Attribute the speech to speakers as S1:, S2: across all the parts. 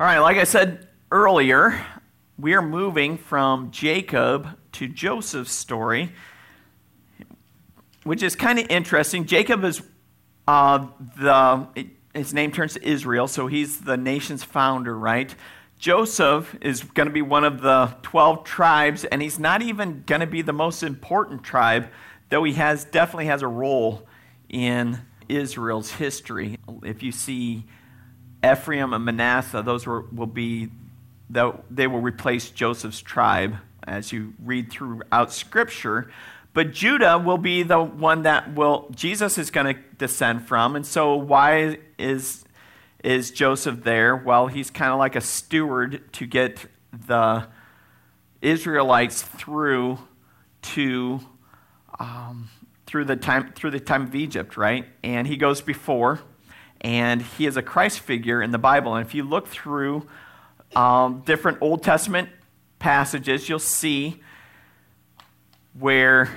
S1: All right, like I said earlier, we are moving from Jacob to Joseph's story, which is kind of interesting. Jacob is uh, the, his name turns to Israel, so he's the nation's founder, right? Joseph is going to be one of the 12 tribes, and he's not even going to be the most important tribe, though he has definitely has a role in Israel's history. If you see Ephraim and Manasseh, those were, will be, they will replace Joseph's tribe as you read throughout Scripture. But Judah will be the one that will, Jesus is going to descend from. And so, why is, is Joseph there? Well, he's kind of like a steward to get the Israelites through to. Um, through the time through the time of Egypt, right? And he goes before, and he is a Christ figure in the Bible. And if you look through um, different Old Testament passages, you'll see where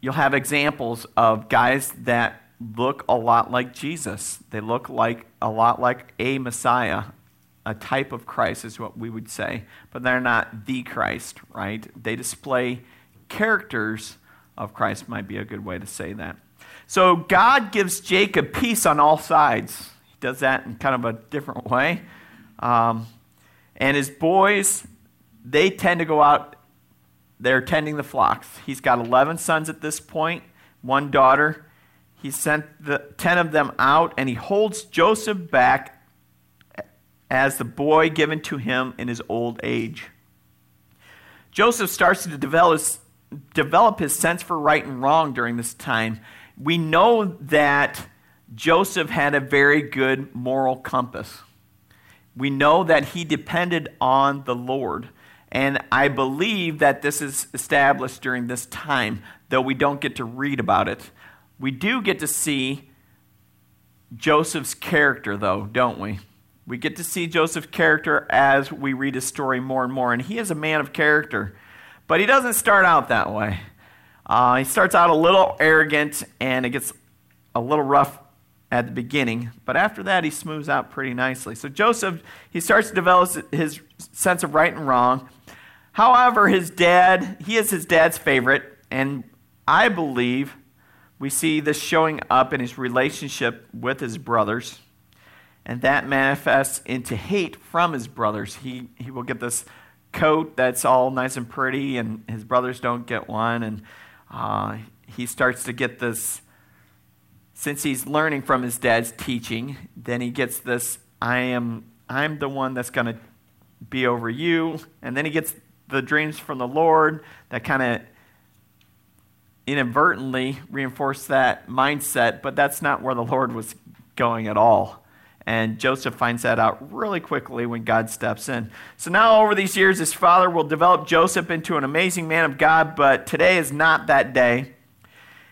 S1: you'll have examples of guys that look a lot like Jesus. They look like a lot like a Messiah, a type of Christ is what we would say, but they're not the Christ, right? They display characters of Christ might be a good way to say that. So God gives Jacob peace on all sides. He does that in kind of a different way. Um, and his boys, they tend to go out, they're tending the flocks. He's got 11 sons at this point, one daughter. He sent the 10 of them out, and he holds Joseph back as the boy given to him in his old age. Joseph starts to develop, develop his sense for right and wrong during this time we know that Joseph had a very good moral compass. We know that he depended on the Lord. And I believe that this is established during this time, though we don't get to read about it. We do get to see Joseph's character, though, don't we? We get to see Joseph's character as we read his story more and more. And he is a man of character. But he doesn't start out that way. Uh, he starts out a little arrogant and it gets a little rough at the beginning, but after that he smooths out pretty nicely. So Joseph, he starts to develop his sense of right and wrong. However, his dad, he is his dad's favorite, and I believe we see this showing up in his relationship with his brothers, and that manifests into hate from his brothers. He, he will get this coat that's all nice and pretty, and his brothers don't get one, and uh, he starts to get this, since he's learning from his dad's teaching, then he gets this I am, I'm the one that's going to be over you. And then he gets the dreams from the Lord that kind of inadvertently reinforce that mindset, but that's not where the Lord was going at all. And Joseph finds that out really quickly when God steps in. So now, over these years, his father will develop Joseph into an amazing man of God, but today is not that day.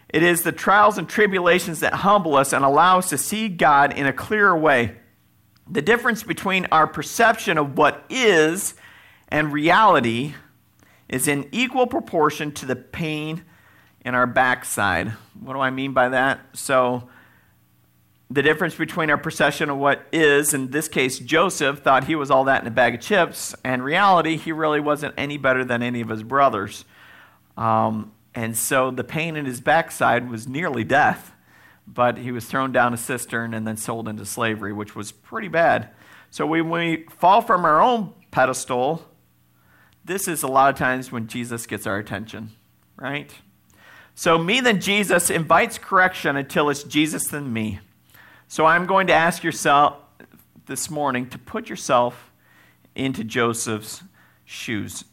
S1: It is the trials and tribulations that humble us and allow us to see God in a clearer way. The difference between our perception of what is and reality is in equal proportion to the pain in our backside. What do I mean by that? So, the difference between our perception of what is, in this case, Joseph thought he was all that in a bag of chips, and reality, he really wasn't any better than any of his brothers. Um, and so the pain in his backside was nearly death, but he was thrown down a cistern and then sold into slavery, which was pretty bad. So when we fall from our own pedestal, this is a lot of times when Jesus gets our attention, right? So me than Jesus invites correction until it's Jesus than me. So I'm going to ask yourself this morning to put yourself into Joseph's shoes.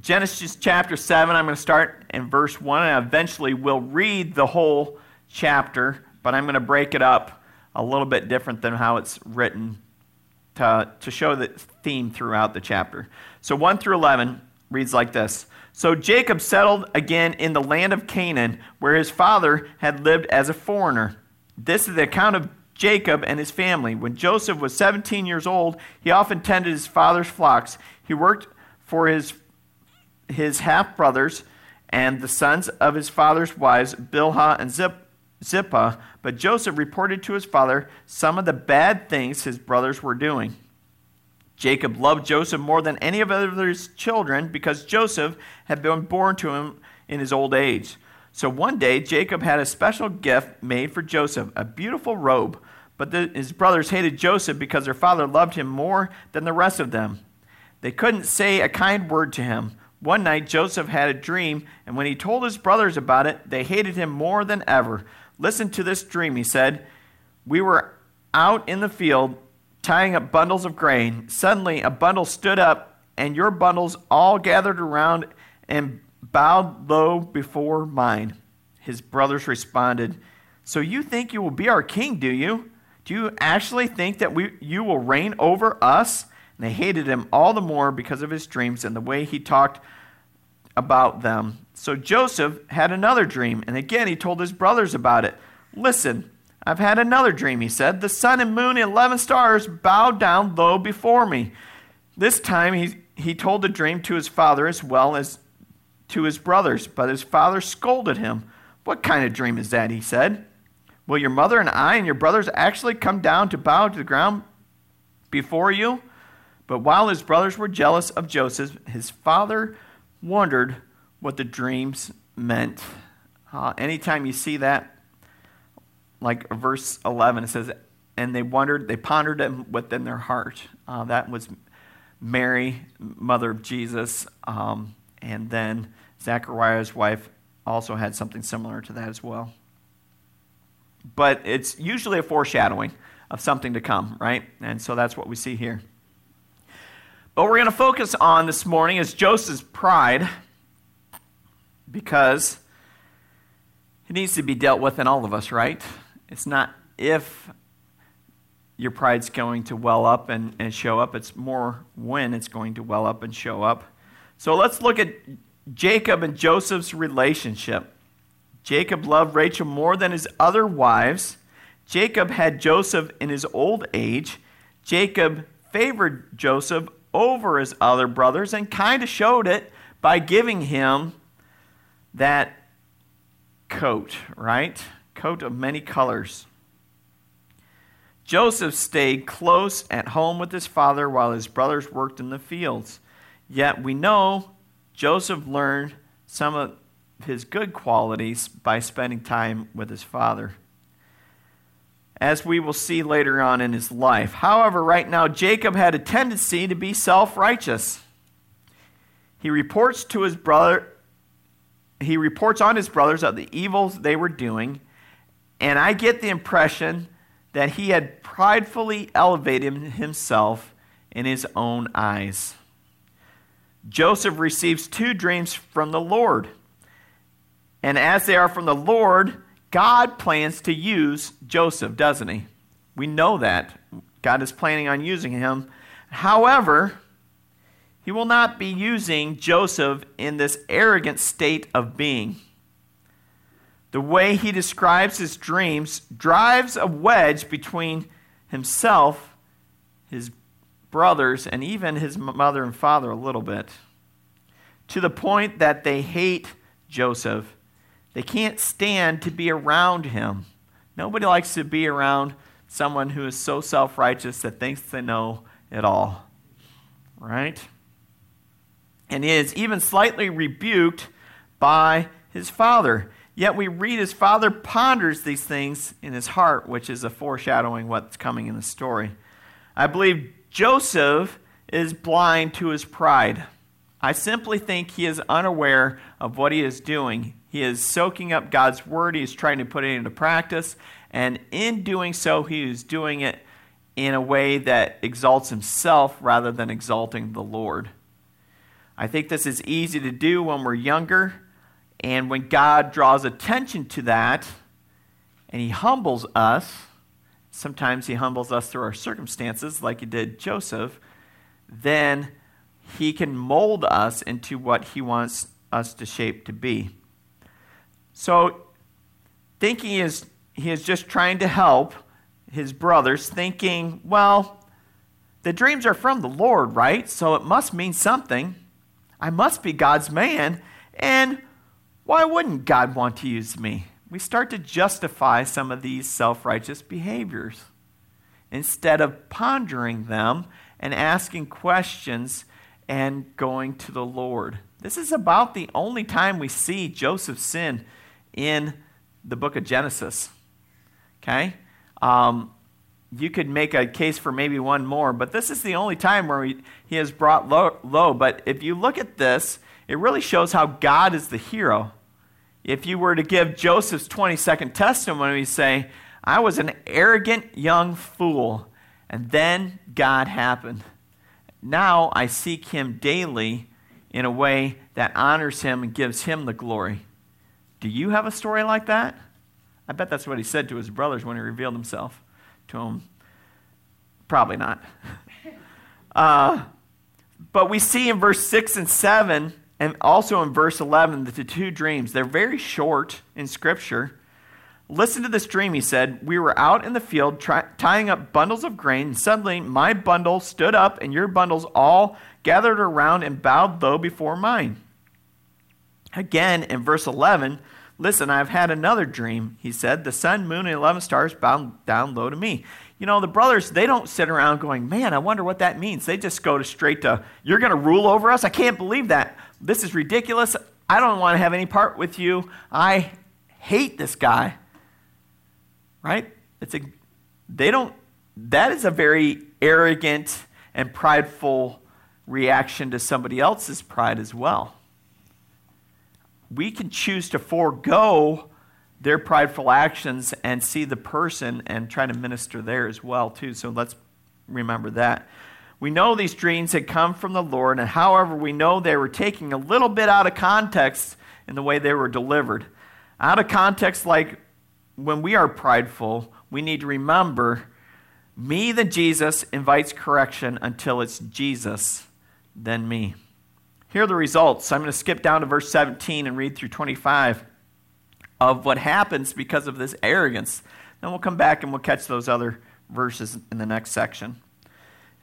S1: Genesis chapter 7, I'm going to start in verse 1, and eventually we'll read the whole chapter, but I'm going to break it up a little bit different than how it's written to, to show the theme throughout the chapter. So 1 through 11 reads like this So Jacob settled again in the land of Canaan, where his father had lived as a foreigner. This is the account of Jacob and his family. When Joseph was 17 years old, he often tended his father's flocks. He worked for his, his half brothers and the sons of his father's wives, Bilhah and Zip, Zippah. But Joseph reported to his father some of the bad things his brothers were doing. Jacob loved Joseph more than any of his children because Joseph had been born to him in his old age. So one day, Jacob had a special gift made for Joseph, a beautiful robe. But the, his brothers hated Joseph because their father loved him more than the rest of them. They couldn't say a kind word to him. One night, Joseph had a dream, and when he told his brothers about it, they hated him more than ever. Listen to this dream, he said. We were out in the field tying up bundles of grain. Suddenly, a bundle stood up, and your bundles all gathered around and bowed low before mine. His brothers responded, So you think you will be our king, do you? Do you actually think that we, you will reign over us? And they hated him all the more because of his dreams and the way he talked about them. So Joseph had another dream, and again he told his brothers about it. Listen, I've had another dream, he said. The sun and moon and eleven stars bowed down low before me. This time he, he told the dream to his father as well as to his brothers, but his father scolded him. What kind of dream is that? He said. Will your mother and I and your brothers actually come down to bow to the ground before you? But while his brothers were jealous of Joseph, his father wondered what the dreams meant. Uh, anytime you see that, like verse 11, it says, and they wondered, they pondered it within their heart. Uh, that was Mary, mother of Jesus, um, and then Zechariah's wife also had something similar to that as well. But it's usually a foreshadowing of something to come, right? And so that's what we see here. But we're going to focus on this morning is Joseph's pride because it needs to be dealt with in all of us, right? It's not if your pride's going to well up and, and show up, it's more when it's going to well up and show up. So let's look at Jacob and Joseph's relationship. Jacob loved Rachel more than his other wives. Jacob had Joseph in his old age. Jacob favored Joseph over his other brothers and kind of showed it by giving him that coat, right? coat of many colors. Joseph stayed close at home with his father while his brothers worked in the fields. Yet we know Joseph learned some of his good qualities by spending time with his father, as we will see later on in his life. However, right now, Jacob had a tendency to be self righteous. He reports to his brother. He reports on his brothers of the evils they were doing and I get the impression that he had pridefully elevated himself in his own eyes. Joseph receives two dreams from the Lord. And as they are from the Lord, God plans to use Joseph, doesn't he? We know that. God is planning on using him. However, he will not be using Joseph in this arrogant state of being the way he describes his dreams drives a wedge between himself, his brothers, and even his mother and father a little bit, to the point that they hate Joseph. They can't stand to be around him. Nobody likes to be around someone who is so self righteous that thinks they know it all. Right? And he is even slightly rebuked by his father. Yet we read his father ponders these things in his heart, which is a foreshadowing what's coming in the story. I believe Joseph is blind to his pride. I simply think he is unaware of what he is doing. He is soaking up God's word, he is trying to put it into practice, and in doing so, he is doing it in a way that exalts himself rather than exalting the Lord. I think this is easy to do when we're younger and when God draws attention to that and He humbles us, sometimes He humbles us through our circumstances, like He did Joseph, then He can mold us into what He wants us to shape to be. So, thinking he is, he is just trying to help his brothers, thinking, well, the dreams are from the Lord, right? So it must mean something. I must be God's man. And why wouldn't God want to use me? We start to justify some of these self righteous behaviors instead of pondering them and asking questions and going to the Lord. This is about the only time we see Joseph sin in the book of Genesis. Okay? Um, you could make a case for maybe one more, but this is the only time where he, he is brought low, low. But if you look at this, it really shows how God is the hero. If you were to give Joseph's 20 second testimony, we say, I was an arrogant young fool, and then God happened. Now I seek him daily in a way that honors him and gives him the glory. Do you have a story like that? I bet that's what he said to his brothers when he revealed himself to them. Probably not. Uh, but we see in verse 6 and 7, and also in verse 11, the two dreams. They're very short in Scripture. Listen to this dream, he said. We were out in the field try- tying up bundles of grain, and suddenly my bundle stood up, and your bundles all gathered around and bowed low before mine. Again, in verse 11, listen, I've had another dream, he said. The sun, moon, and 11 stars bowed down low to me. You know, the brothers, they don't sit around going, man, I wonder what that means. They just go to straight to, you're going to rule over us? I can't believe that. This is ridiculous. I don't want to have any part with you. I hate this guy right? It's a, they don't, that is a very arrogant and prideful reaction to somebody else's pride as well. We can choose to forego their prideful actions and see the person and try to minister there as well too. So let's remember that. We know these dreams had come from the Lord, and however, we know they were taking a little bit out of context in the way they were delivered. Out of context, like when we are prideful, we need to remember me than Jesus invites correction until it's Jesus then me. Here are the results. I'm going to skip down to verse 17 and read through 25 of what happens because of this arrogance. Then we'll come back and we'll catch those other verses in the next section.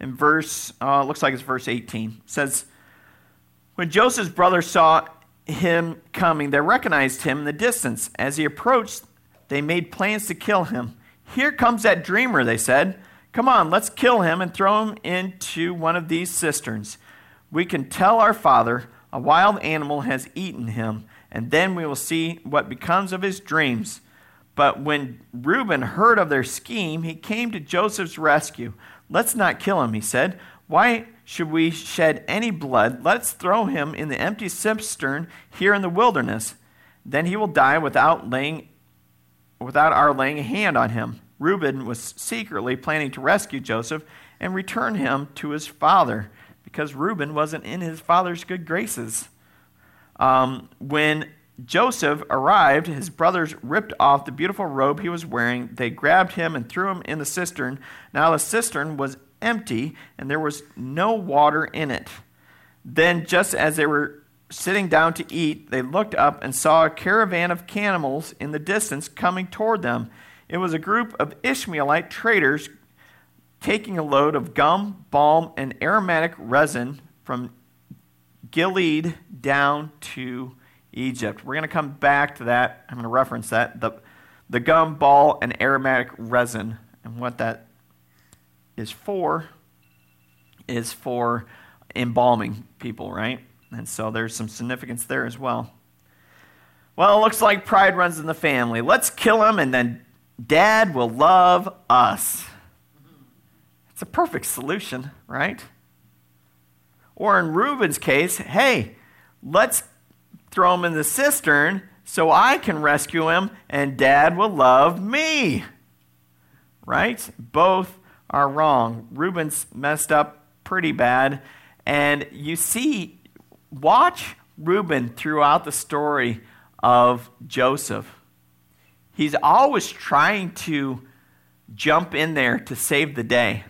S1: In verse, uh, looks like it's verse 18, it says, When Joseph's brothers saw him coming, they recognized him in the distance. As he approached, they made plans to kill him. Here comes that dreamer, they said. Come on, let's kill him and throw him into one of these cisterns. We can tell our father a wild animal has eaten him, and then we will see what becomes of his dreams. But when Reuben heard of their scheme, he came to Joseph's rescue. Let's not kill him, he said. Why should we shed any blood? Let's throw him in the empty cistern here in the wilderness. Then he will die without laying without our laying a hand on him. Reuben was secretly planning to rescue Joseph and return him to his father because Reuben wasn't in his father's good graces. Um, when Joseph arrived, his brothers ripped off the beautiful robe he was wearing. They grabbed him and threw him in the cistern. Now the cistern was empty and there was no water in it. Then, just as they were sitting down to eat, they looked up and saw a caravan of camels in the distance coming toward them. It was a group of Ishmaelite traders taking a load of gum, balm, and aromatic resin from Gilead down to Egypt. We're going to come back to that. I'm going to reference that. The, the gum, balm, and aromatic resin. And what that is for is for embalming people, right? And so there's some significance there as well. Well, it looks like pride runs in the family. Let's kill him, and then dad will love us. It's a perfect solution, right? Or in Reuben's case, hey, let's throw him in the cistern so I can rescue him, and dad will love me. Right? Both are wrong. Reuben's messed up pretty bad. And you see watch Reuben throughout the story of Joseph. He's always trying to jump in there to save the day.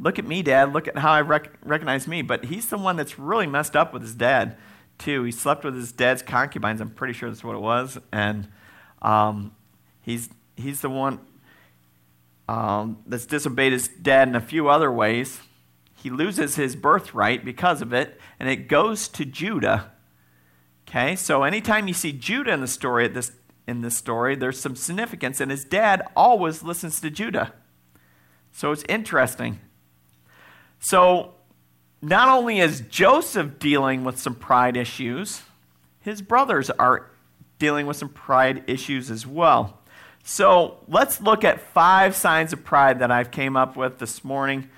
S1: Look at me, Dad. Look at how I rec- recognize me. But he's the one that's really messed up with his dad, too. He slept with his dad's concubines. I'm pretty sure that's what it was. And um, he's, he's the one um, that's disobeyed his dad in a few other ways. He loses his birthright because of it, and it goes to Judah. Okay, so anytime you see Judah in the story at this in this story, there's some significance, and his dad always listens to Judah. So it's interesting. So, not only is Joseph dealing with some pride issues, his brothers are dealing with some pride issues as well. So, let's look at five signs of pride that I've came up with this morning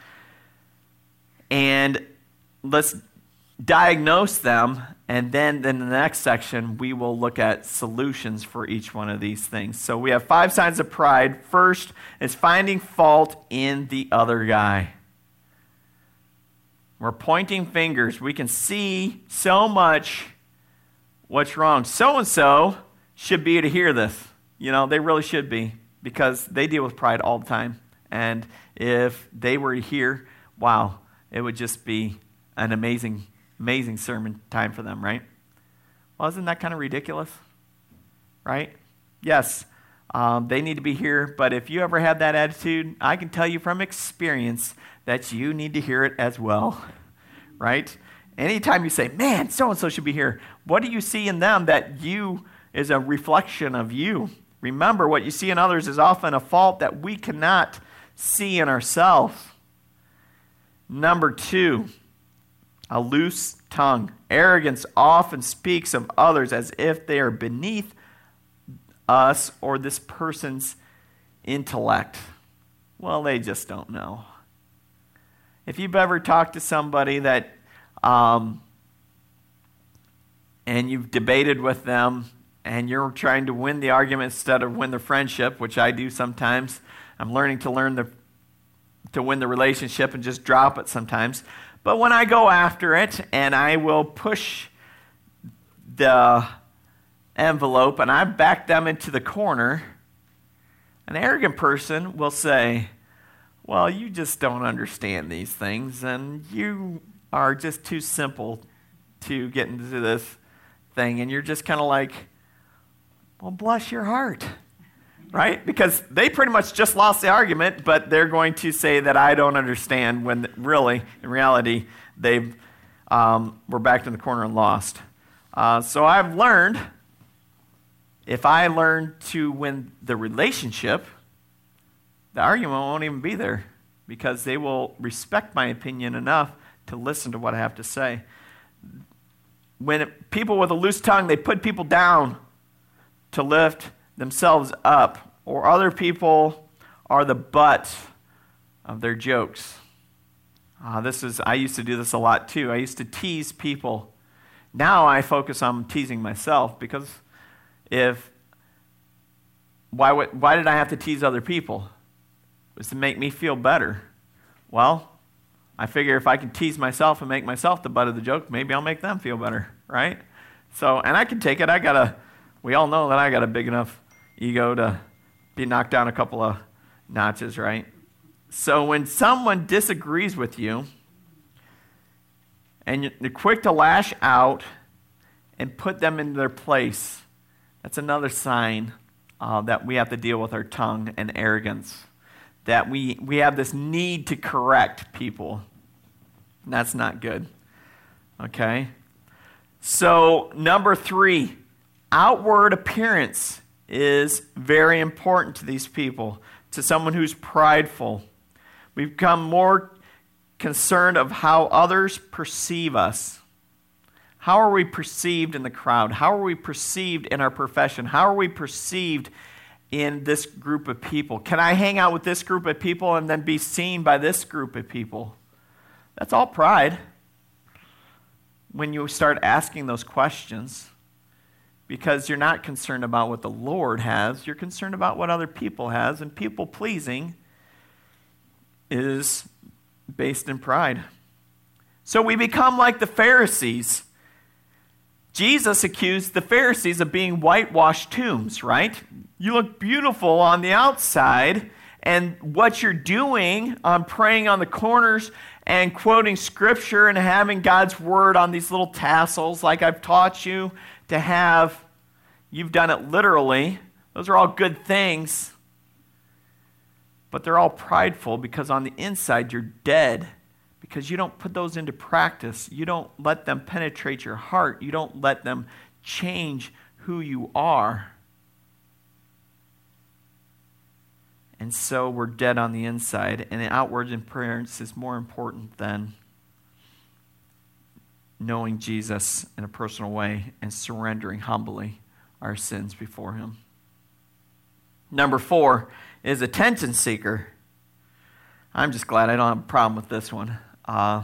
S1: and let's diagnose them and then in the next section we will look at solutions for each one of these things. So we have five signs of pride. First is finding fault in the other guy. We're pointing fingers. We can see so much what's wrong. So and so should be to hear this. You know, they really should be because they deal with pride all the time. And if they were here, wow, it would just be an amazing, amazing sermon time for them, right? Well, isn't that kind of ridiculous? Right? Yes, um, they need to be here, but if you ever had that attitude, I can tell you from experience that you need to hear it as well, right? Anytime you say, man, so and so should be here, what do you see in them that you is a reflection of you? Remember, what you see in others is often a fault that we cannot see in ourselves. Number two, a loose tongue. Arrogance often speaks of others as if they are beneath us or this person's intellect. Well, they just don't know. If you've ever talked to somebody that, um, and you've debated with them, and you're trying to win the argument instead of win the friendship, which I do sometimes, I'm learning to learn the, to win the relationship and just drop it sometimes. But when I go after it and I will push the envelope and I back them into the corner, an arrogant person will say, Well, you just don't understand these things, and you are just too simple to get into this thing. And you're just kind of like, Well, bless your heart. Right? Because they pretty much just lost the argument, but they're going to say that I don't understand when really, in reality, they um, were backed in the corner and lost. Uh, so I've learned if I learn to win the relationship, the argument won't even be there because they will respect my opinion enough to listen to what I have to say. When people with a loose tongue, they put people down to lift themselves up, or other people are the butt of their jokes. Uh, this is I used to do this a lot too. I used to tease people. Now I focus on teasing myself because if why, why did I have to tease other people? Was to make me feel better. Well, I figure if I can tease myself and make myself the butt of the joke, maybe I'll make them feel better, right? So, and I can take it. I got a, we all know that I got a big enough ego to be knocked down a couple of notches, right? So when someone disagrees with you and you're quick to lash out and put them in their place, that's another sign uh, that we have to deal with our tongue and arrogance. That we, we have this need to correct people. And That's not good. Okay? So, number three, outward appearance is very important to these people, to someone who's prideful. We become more concerned of how others perceive us. How are we perceived in the crowd? How are we perceived in our profession? How are we perceived in this group of people? Can I hang out with this group of people and then be seen by this group of people? That's all pride. When you start asking those questions, because you're not concerned about what the Lord has, you're concerned about what other people has, and people pleasing is based in pride. So we become like the Pharisees Jesus accused the Pharisees of being whitewashed tombs, right? You look beautiful on the outside, and what you're doing on praying on the corners and quoting scripture and having God's word on these little tassels, like I've taught you to have, you've done it literally. Those are all good things. But they're all prideful because on the inside you're dead because you don't put those into practice. You don't let them penetrate your heart. You don't let them change who you are. And so we're dead on the inside, and the outward appearance is more important than knowing Jesus in a personal way and surrendering humbly our sins before Him. Number four is attention seeker. I'm just glad I don't have a problem with this one. Uh,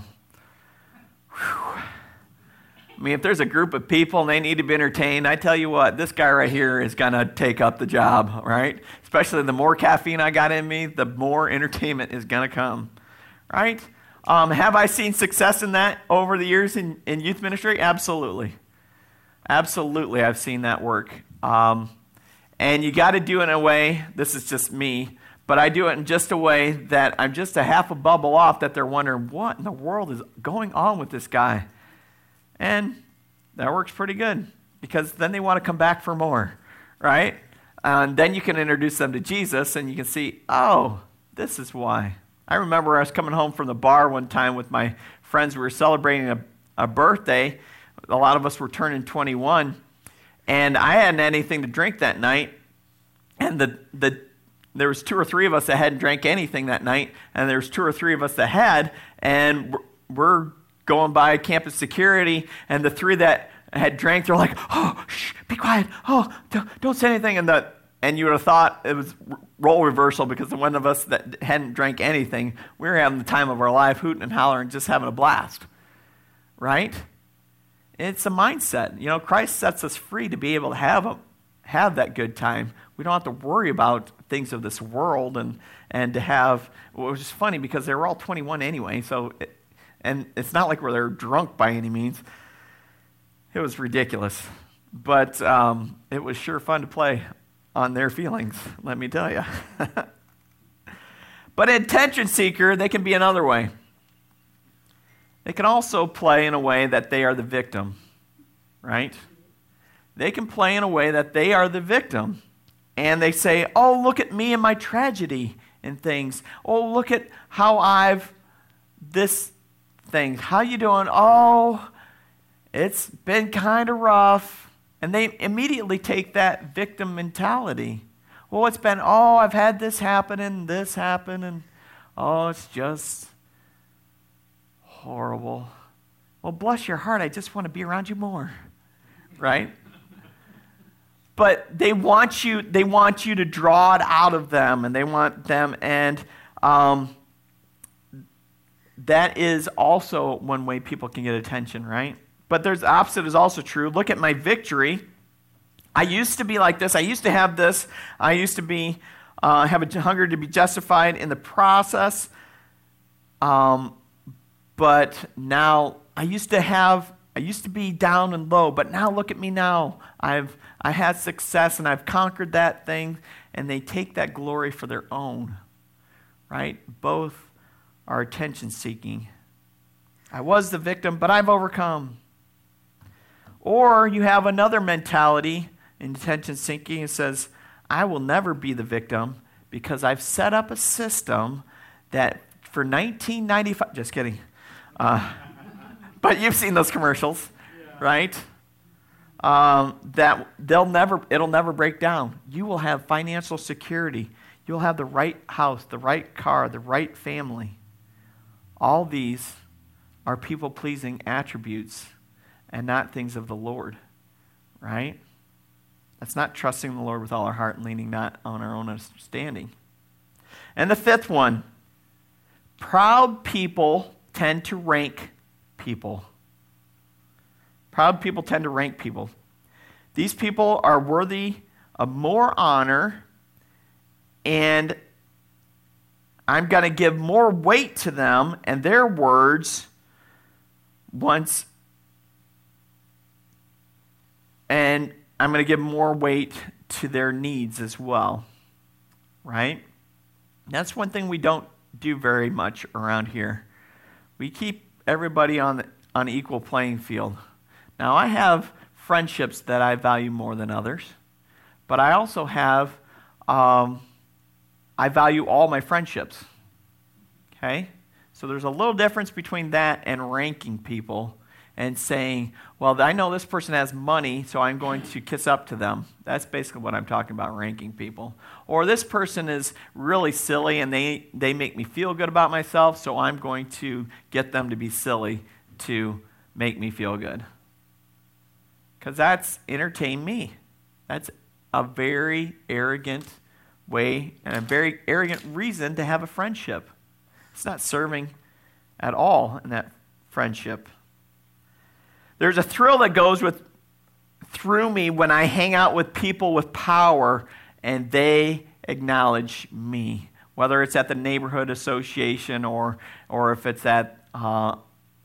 S1: I mean, if there's a group of people and they need to be entertained, I tell you what, this guy right here is going to take up the job, right? Especially the more caffeine I got in me, the more entertainment is going to come, right? Um, have I seen success in that over the years in, in youth ministry? Absolutely. Absolutely, I've seen that work. Um, and you got to do it in a way, this is just me, but I do it in just a way that I'm just a half a bubble off that they're wondering, what in the world is going on with this guy? And that works pretty good because then they want to come back for more, right? And then you can introduce them to Jesus and you can see, oh, this is why. I remember I was coming home from the bar one time with my friends. We were celebrating a, a birthday. A lot of us were turning 21. And I hadn't had anything to drink that night. And the, the, there was two or three of us that hadn't drank anything that night. And there was two or three of us that had. And we're, going by campus security. And the three that had drank, they're like, oh, shh, be quiet. Oh, don't, don't say anything. And the and you would have thought it was role reversal because the one of us that hadn't drank anything, we were having the time of our life, hooting and hollering, just having a blast. Right? It's a mindset. You know, Christ sets us free to be able to have, a, have that good time. We don't have to worry about things of this world and, and to have, well, was is funny because they were all 21 anyway, so, it, and it's not like they're drunk by any means. It was ridiculous. But um, it was sure fun to play on their feelings, let me tell you. but attention seeker, they can be another way. They can also play in a way that they are the victim, right? They can play in a way that they are the victim. And they say, oh, look at me and my tragedy and things. Oh, look at how I've this thing. How you doing? Oh, it's been kind of rough. And they immediately take that victim mentality. Well, it's been, oh, I've had this happen and this happen, and oh, it's just horrible. Well, bless your heart, I just want to be around you more. Right? But they want you, they want you to draw it out of them, and they want them, and um, that is also one way people can get attention, right? But there's the opposite is also true. Look at my victory. I used to be like this. I used to have this. I used to be uh, have a hunger to be justified in the process. Um, but now I used to have. I used to be down and low, but now look at me now. I've I had success and I've conquered that thing, and they take that glory for their own. Right? Both are attention seeking. I was the victim, but I've overcome. Or you have another mentality in attention seeking It says, I will never be the victim because I've set up a system that for 1995, just kidding. Uh, but you've seen those commercials, yeah. right? Um, that they'll never, it'll never break down. You will have financial security. You'll have the right house, the right car, the right family. All these are people pleasing attributes and not things of the Lord, right? That's not trusting the Lord with all our heart and leaning not on our own understanding. And the fifth one proud people tend to rank people. Proud people tend to rank people. These people are worthy of more honor, and I'm going to give more weight to them and their words once and I'm going to give more weight to their needs as well. Right? That's one thing we don't do very much around here. We keep everybody on, the, on equal playing field. Now, I have friendships that I value more than others, but I also have, um, I value all my friendships. Okay? So there's a little difference between that and ranking people and saying, well, I know this person has money, so I'm going to kiss up to them. That's basically what I'm talking about, ranking people. Or this person is really silly and they, they make me feel good about myself, so I'm going to get them to be silly to make me feel good. Because that's entertain me. That's a very arrogant way and a very arrogant reason to have a friendship. It's not serving at all in that friendship. There's a thrill that goes with through me when I hang out with people with power and they acknowledge me, whether it's at the neighborhood association or, or if it's at uh,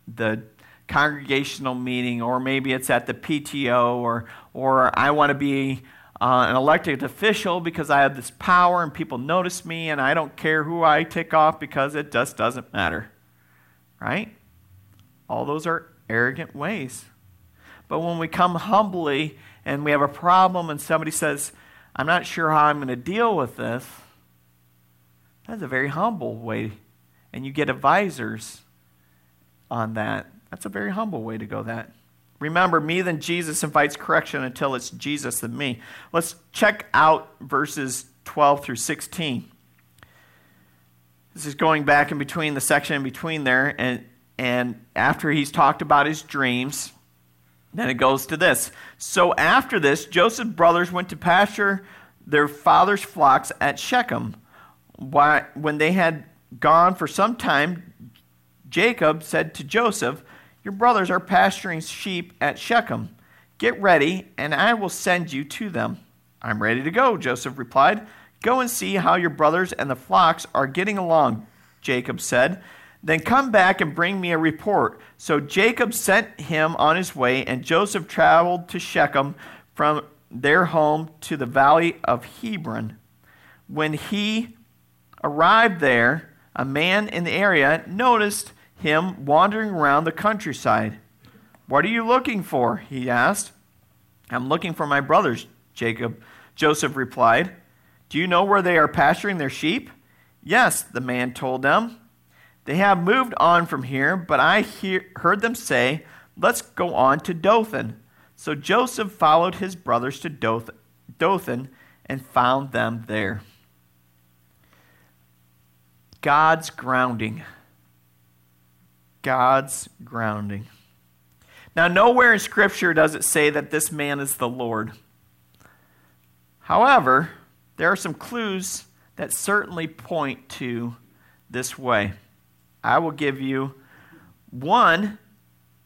S1: the congregational meeting or maybe it's at the PTO or, or I want to be uh, an elected official because I have this power and people notice me and I don't care who I tick off because it just doesn't matter. Right? All those are arrogant ways. But when we come humbly and we have a problem and somebody says, I'm not sure how I'm going to deal with this, that's a very humble way. And you get advisors on that. That's a very humble way to go that. Remember, me than Jesus invites correction until it's Jesus than me. Let's check out verses 12 through 16. This is going back in between the section in between there, and, and after he's talked about his dreams, then it goes to this. So after this, Joseph's brothers went to pasture their father's flocks at Shechem. When they had gone for some time, Jacob said to Joseph, your brothers are pasturing sheep at Shechem. Get ready, and I will send you to them. I'm ready to go, Joseph replied. Go and see how your brothers and the flocks are getting along, Jacob said. Then come back and bring me a report. So Jacob sent him on his way, and Joseph traveled to Shechem from their home to the valley of Hebron. When he arrived there, a man in the area noticed him wandering around the countryside. What are you looking for? he asked. I'm looking for my brothers, Jacob. Joseph replied. Do you know where they are pasturing their sheep? Yes, the man told them. They have moved on from here, but I hear, heard them say, Let's go on to Dothan. So Joseph followed his brothers to Dothan and found them there. God's grounding. God's grounding. Now, nowhere in Scripture does it say that this man is the Lord. However, there are some clues that certainly point to this way. I will give you one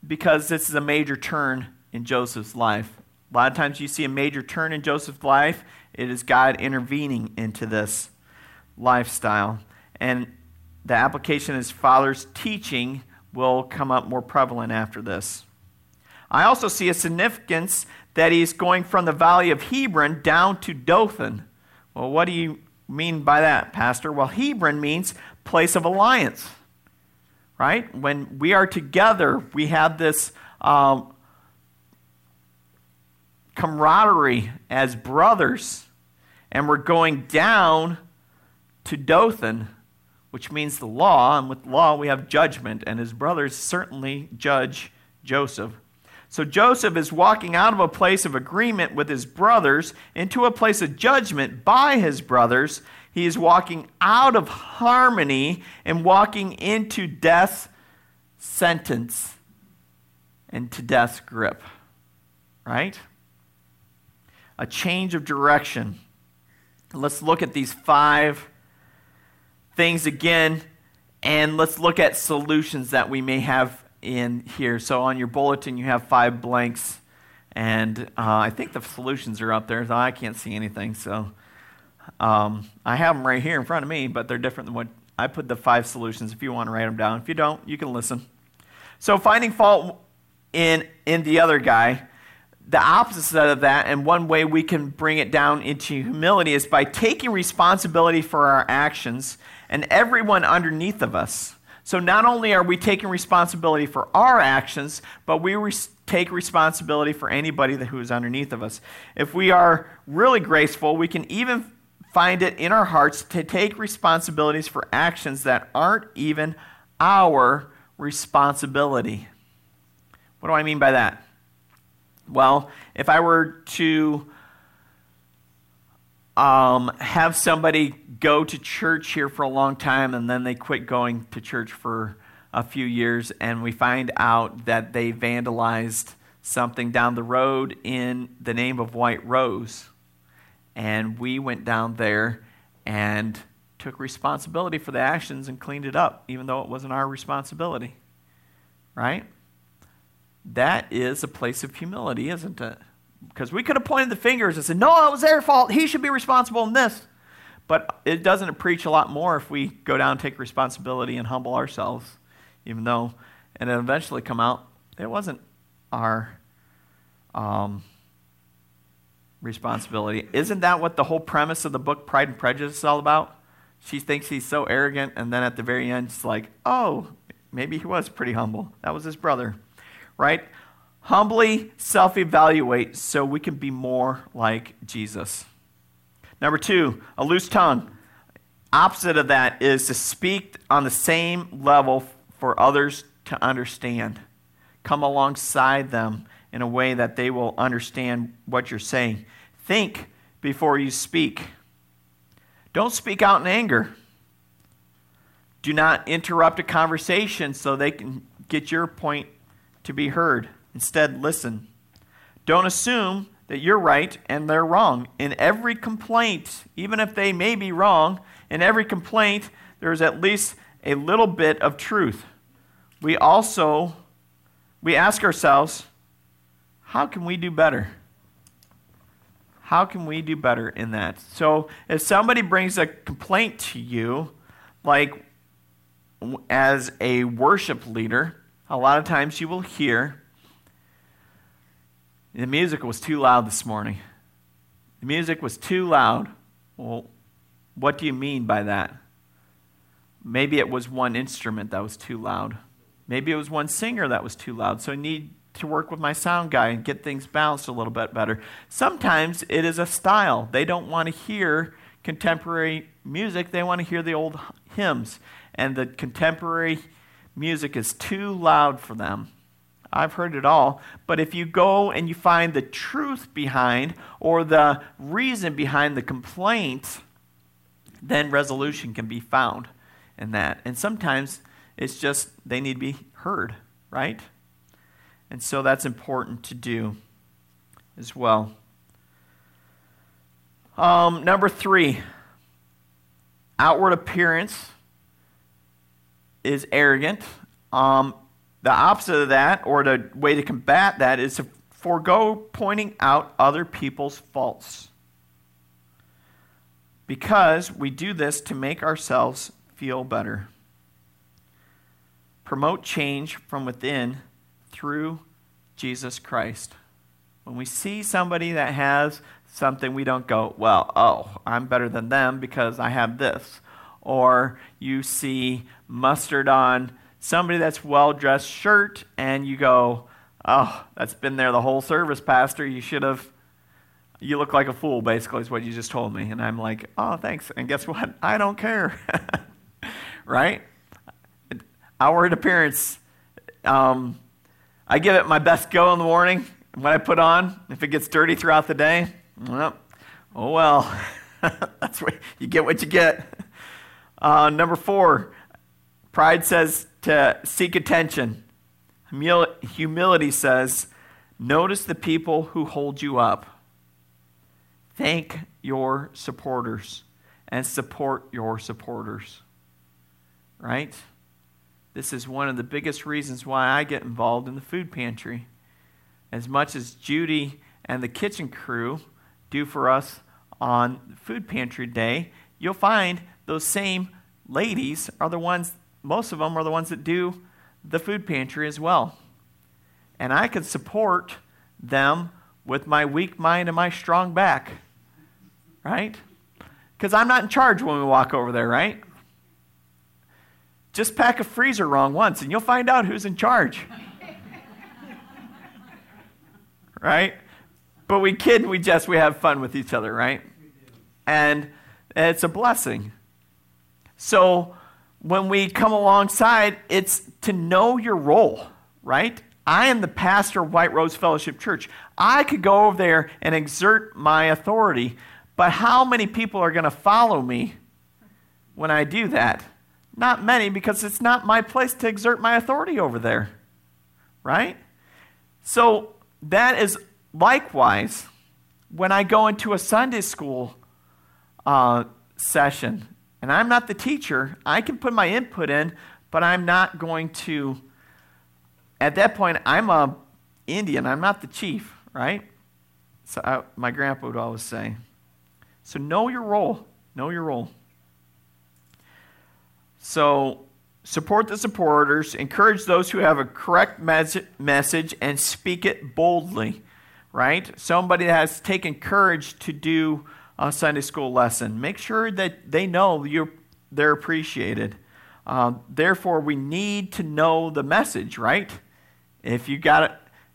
S1: because this is a major turn in Joseph's life. A lot of times you see a major turn in Joseph's life, it is God intervening into this lifestyle. And the application is father's teaching will come up more prevalent after this. I also see a significance that he's going from the valley of Hebron down to Dothan. Well, what do you mean by that, Pastor? Well, Hebron means place of alliance, right? When we are together, we have this um, camaraderie as brothers, and we're going down to Dothan which means the law, and with law we have judgment, and his brothers certainly judge Joseph. So Joseph is walking out of a place of agreement with his brothers into a place of judgment by his brothers. He is walking out of harmony and walking into death's sentence and to death's grip. Right? A change of direction. Let's look at these five things again, and let's look at solutions that we may have in here. So on your bulletin, you have five blanks, and uh, I think the solutions are up there. So I can't see anything, so um, I have them right here in front of me, but they're different than what I put the five solutions. If you want to write them down, if you don't, you can listen. So finding fault in in the other guy the opposite of that, and one way we can bring it down into humility is by taking responsibility for our actions and everyone underneath of us. So not only are we taking responsibility for our actions, but we take responsibility for anybody who is underneath of us. If we are really graceful, we can even find it in our hearts to take responsibilities for actions that aren't even our responsibility. What do I mean by that? Well, if I were to um, have somebody go to church here for a long time and then they quit going to church for a few years, and we find out that they vandalized something down the road in the name of White Rose. And we went down there and took responsibility for the actions and cleaned it up, even though it wasn't our responsibility. Right? That is a place of humility, isn't it? Because we could have pointed the fingers and said, no, it was their fault. He should be responsible in this. But it doesn't preach a lot more if we go down take responsibility and humble ourselves, even though, and eventually come out, it wasn't our um, responsibility. Isn't that what the whole premise of the book Pride and Prejudice is all about? She thinks he's so arrogant, and then at the very end, it's like, oh, maybe he was pretty humble. That was his brother, right? Humbly self evaluate so we can be more like Jesus. Number two, a loose tongue. Opposite of that is to speak on the same level for others to understand. Come alongside them in a way that they will understand what you're saying. Think before you speak. Don't speak out in anger. Do not interrupt a conversation so they can get your point to be heard. Instead, listen. Don't assume that you're right and they're wrong. In every complaint, even if they may be wrong, in every complaint, there is at least a little bit of truth. We also we ask ourselves, how can we do better? How can we do better in that? So, if somebody brings a complaint to you, like as a worship leader, a lot of times you will hear, the music was too loud this morning. The music was too loud. Well, what do you mean by that? Maybe it was one instrument that was too loud. Maybe it was one singer that was too loud. So I need to work with my sound guy and get things balanced a little bit better. Sometimes it is a style. They don't want to hear contemporary music, they want to hear the old hymns. And the contemporary music is too loud for them. I've heard it all. But if you go and you find the truth behind or the reason behind the complaint, then resolution can be found in that. And sometimes it's just they need to be heard, right? And so that's important to do as well. Um, number three, outward appearance is arrogant. Um, the opposite of that, or the way to combat that, is to forego pointing out other people's faults. Because we do this to make ourselves feel better. Promote change from within through Jesus Christ. When we see somebody that has something, we don't go, well, oh, I'm better than them because I have this. Or you see mustard on somebody that's well dressed shirt and you go, oh, that's been there the whole service, Pastor. You should have, you look like a fool, basically, is what you just told me. And I'm like, oh, thanks. And guess what? I don't care. right? Outward appearance. Um, I give it my best go in the morning. What I put on, if it gets dirty throughout the day, well, oh well. That's what you get what you get. Uh, number four, pride says to seek attention. Humility says, notice the people who hold you up. Thank your supporters and support your supporters. Right? This is one of the biggest reasons why I get involved in the food pantry. As much as Judy and the kitchen crew do for us on food pantry day, you'll find those same ladies are the ones most of them are the ones that do the food pantry as well. And I can support them with my weak mind and my strong back, right? Because I'm not in charge when we walk over there, right? Just pack a freezer wrong once and you'll find out who's in charge. right? But we kid, we jest, we have fun with each other, right? And it's a blessing. So, when we come alongside, it's to know your role, right? I am the pastor of White Rose Fellowship Church. I could go over there and exert my authority, but how many people are going to follow me when I do that? Not many, because it's not my place to exert my authority over there. Right? So that is likewise when I go into a Sunday school uh, session, and I'm not the teacher, I can put my input in, but I'm not going to. At that point, I'm a Indian. I'm not the chief, right? So I, my grandpa would always say. So know your role. Know your role. So support the supporters, encourage those who have a correct mes- message, and speak it boldly, right? Somebody that has taken courage to do a Sunday school lesson. Make sure that they know you're, they're appreciated. Uh, therefore, we need to know the message, right? If you got it,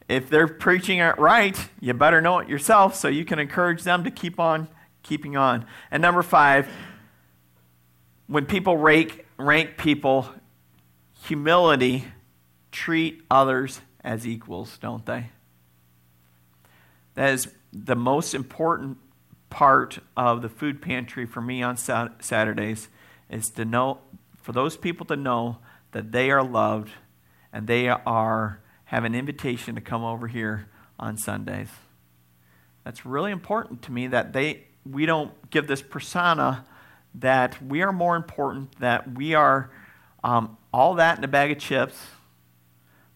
S1: if they're preaching it right, you better know it yourself so you can encourage them to keep on keeping on. And number five, when people rank, rank people, humility, treat others as equals, don't they? That is the most important part of the food pantry for me on Saturdays is to know, for those people to know that they are loved and they are have an invitation to come over here on Sundays. That's really important to me that they we don't give this persona that we are more important, that we are um, all that in a bag of chips,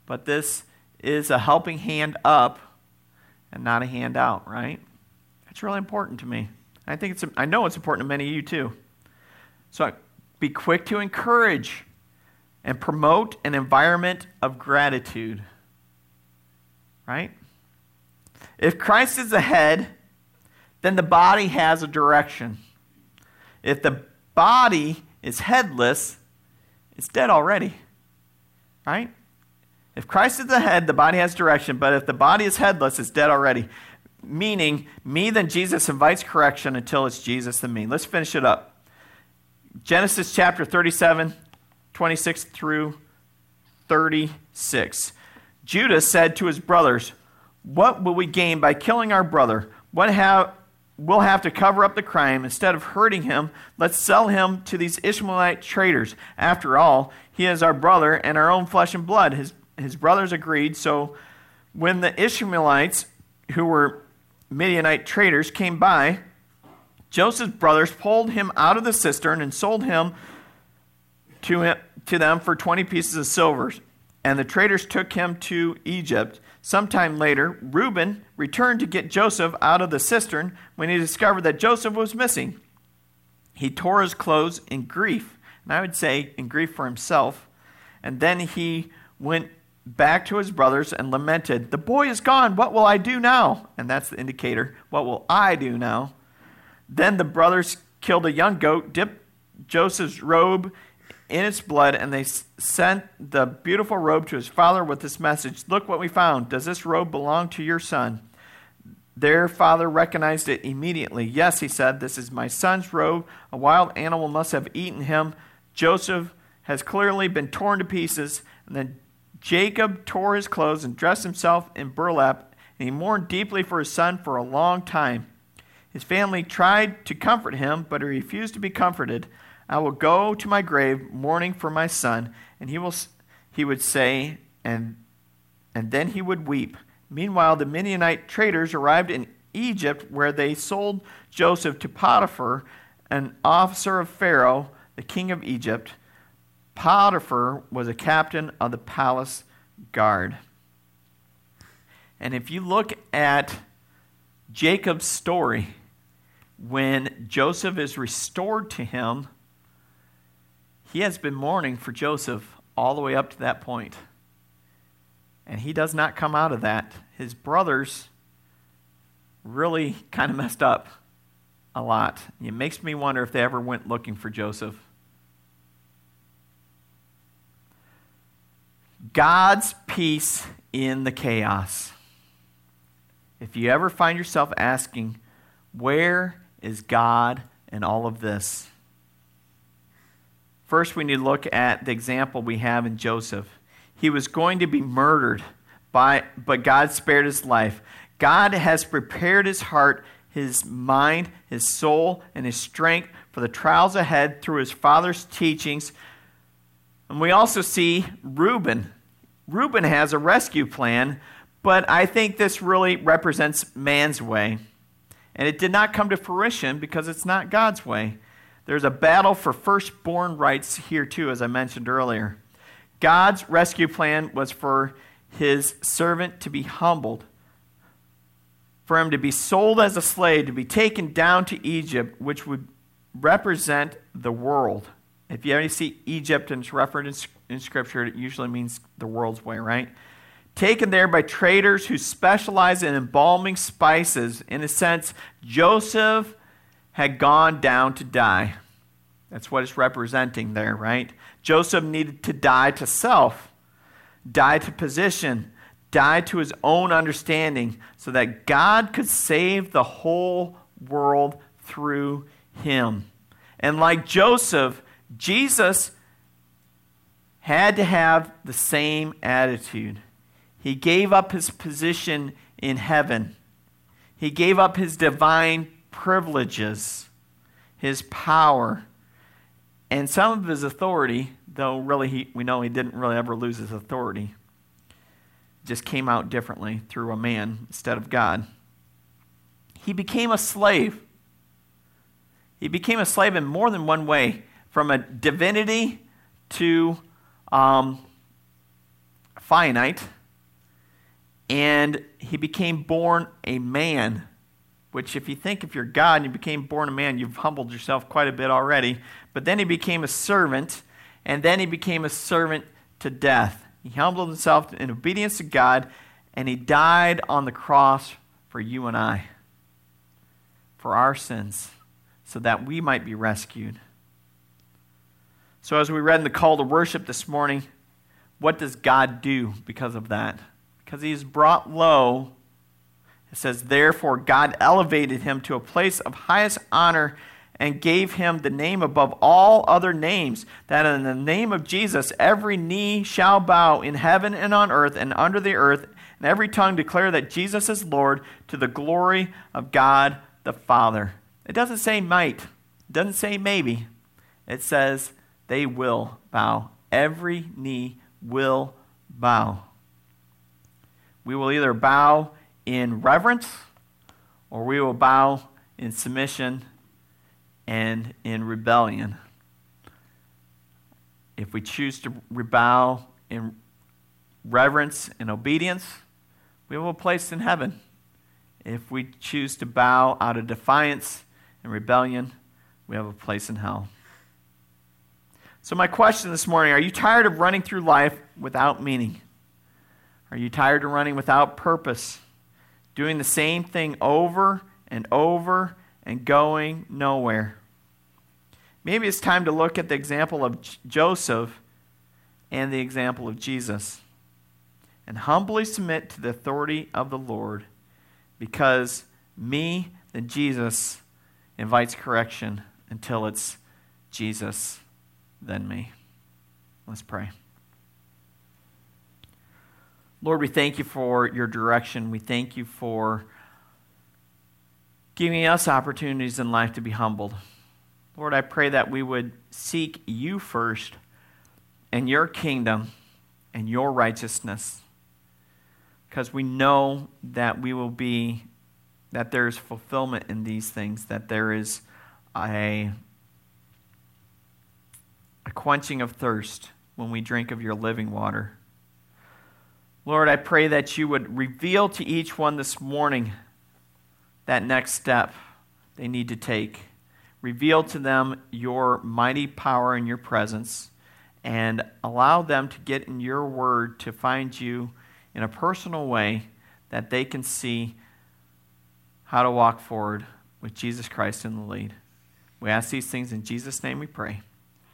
S1: but this is a helping hand up and not a hand out, right? That's really important to me. I think it's I know it's important to many of you too. So be quick to encourage and promote an environment of gratitude. Right? If Christ is the head, then the body has a direction. If the body is headless, it's dead already. Right? If Christ is the head, the body has direction, but if the body is headless, it's dead already. Meaning, me then Jesus invites correction until it's Jesus than me. Let's finish it up. Genesis chapter 37, 26 through 36. Judah said to his brothers, What will we gain by killing our brother? What have we'll have to cover up the crime. Instead of hurting him, let's sell him to these Ishmaelite traders. After all, he is our brother and our own flesh and blood. His, his brothers agreed. So when the Ishmaelites, who were Midianite traders, came by, Joseph's brothers pulled him out of the cistern and sold him to, him, to them for 20 pieces of silver. And the traders took him to Egypt. Sometime later, Reuben returned to get Joseph out of the cistern when he discovered that Joseph was missing. He tore his clothes in grief, and I would say in grief for himself. And then he went back to his brothers and lamented, The boy is gone. What will I do now? And that's the indicator. What will I do now? Then the brothers killed a young goat, dipped Joseph's robe in its blood, and they sent the beautiful robe to his father with this message Look what we found. Does this robe belong to your son? Their father recognized it immediately. Yes, he said, This is my son's robe. A wild animal must have eaten him. Joseph has clearly been torn to pieces. And then Jacob tore his clothes and dressed himself in burlap, and he mourned deeply for his son for a long time. His family tried to comfort him, but he refused to be comforted. I will go to my grave mourning for my son. And he, will, he would say, and, and then he would weep. Meanwhile, the Midianite traders arrived in Egypt, where they sold Joseph to Potiphar, an officer of Pharaoh, the king of Egypt. Potiphar was a captain of the palace guard. And if you look at Jacob's story, when Joseph is restored to him, he has been mourning for Joseph all the way up to that point. And he does not come out of that. His brothers really kind of messed up a lot. It makes me wonder if they ever went looking for Joseph. God's peace in the chaos. If you ever find yourself asking, where is God in all of this? First, we need to look at the example we have in Joseph. He was going to be murdered, by, but God spared his life. God has prepared his heart, his mind, his soul, and his strength for the trials ahead through his father's teachings. And we also see Reuben. Reuben has a rescue plan, but I think this really represents man's way. And it did not come to fruition because it's not God's way. There's a battle for firstborn rights here, too, as I mentioned earlier. God's rescue plan was for his servant to be humbled, for him to be sold as a slave, to be taken down to Egypt, which would represent the world. If you ever see Egypt and it's referenced in, in Scripture, it usually means the world's way, right? Taken there by traders who specialize in embalming spices. In a sense, Joseph had gone down to die. That's what it's representing there, right? Joseph needed to die to self, die to position, die to his own understanding, so that God could save the whole world through him. And like Joseph, Jesus had to have the same attitude. He gave up his position in heaven, he gave up his divine privileges, his power, and some of his authority, though really he, we know he didn't really ever lose his authority. Just came out differently through a man instead of God. He became a slave. He became a slave in more than one way, from a divinity to um, finite, and he became born a man. Which, if you think if you're God and you became born a man, you've humbled yourself quite a bit already. But then he became a servant, and then he became a servant to death. He humbled himself in obedience to God, and he died on the cross for you and I, for our sins so that we might be rescued. So, as we read in the call to worship this morning, what does God do because of that? Because he is brought low. It says, Therefore, God elevated him to a place of highest honor and gave him the name above all other names, that in the name of Jesus every knee shall bow in heaven and on earth and under the earth, and every tongue declare that Jesus is Lord to the glory of God the Father. It doesn't say might, it doesn't say maybe. It says they will bow. Every knee will bow. We will either bow in reverence or we will bow in submission and in rebellion. If we choose to bow in reverence and obedience, we will be placed in heaven. If we choose to bow out of defiance and rebellion, we have a place in hell. So, my question this morning are you tired of running through life without meaning? Are you tired of running without purpose? Doing the same thing over and over and going nowhere? Maybe it's time to look at the example of Joseph and the example of Jesus and humbly submit to the authority of the Lord because me, then Jesus, invites correction until it's Jesus, then me. Let's pray. Lord, we thank you for your direction. We thank you for giving us opportunities in life to be humbled. Lord, I pray that we would seek you first and your kingdom and your righteousness because we know that we will be that there is fulfillment in these things, that there is a quenching of thirst when we drink of your living water. Lord, I pray that you would reveal to each one this morning that next step they need to take. Reveal to them your mighty power and your presence, and allow them to get in your word to find you in a personal way that they can see how to walk forward with Jesus Christ in the lead. We ask these things in Jesus' name we pray.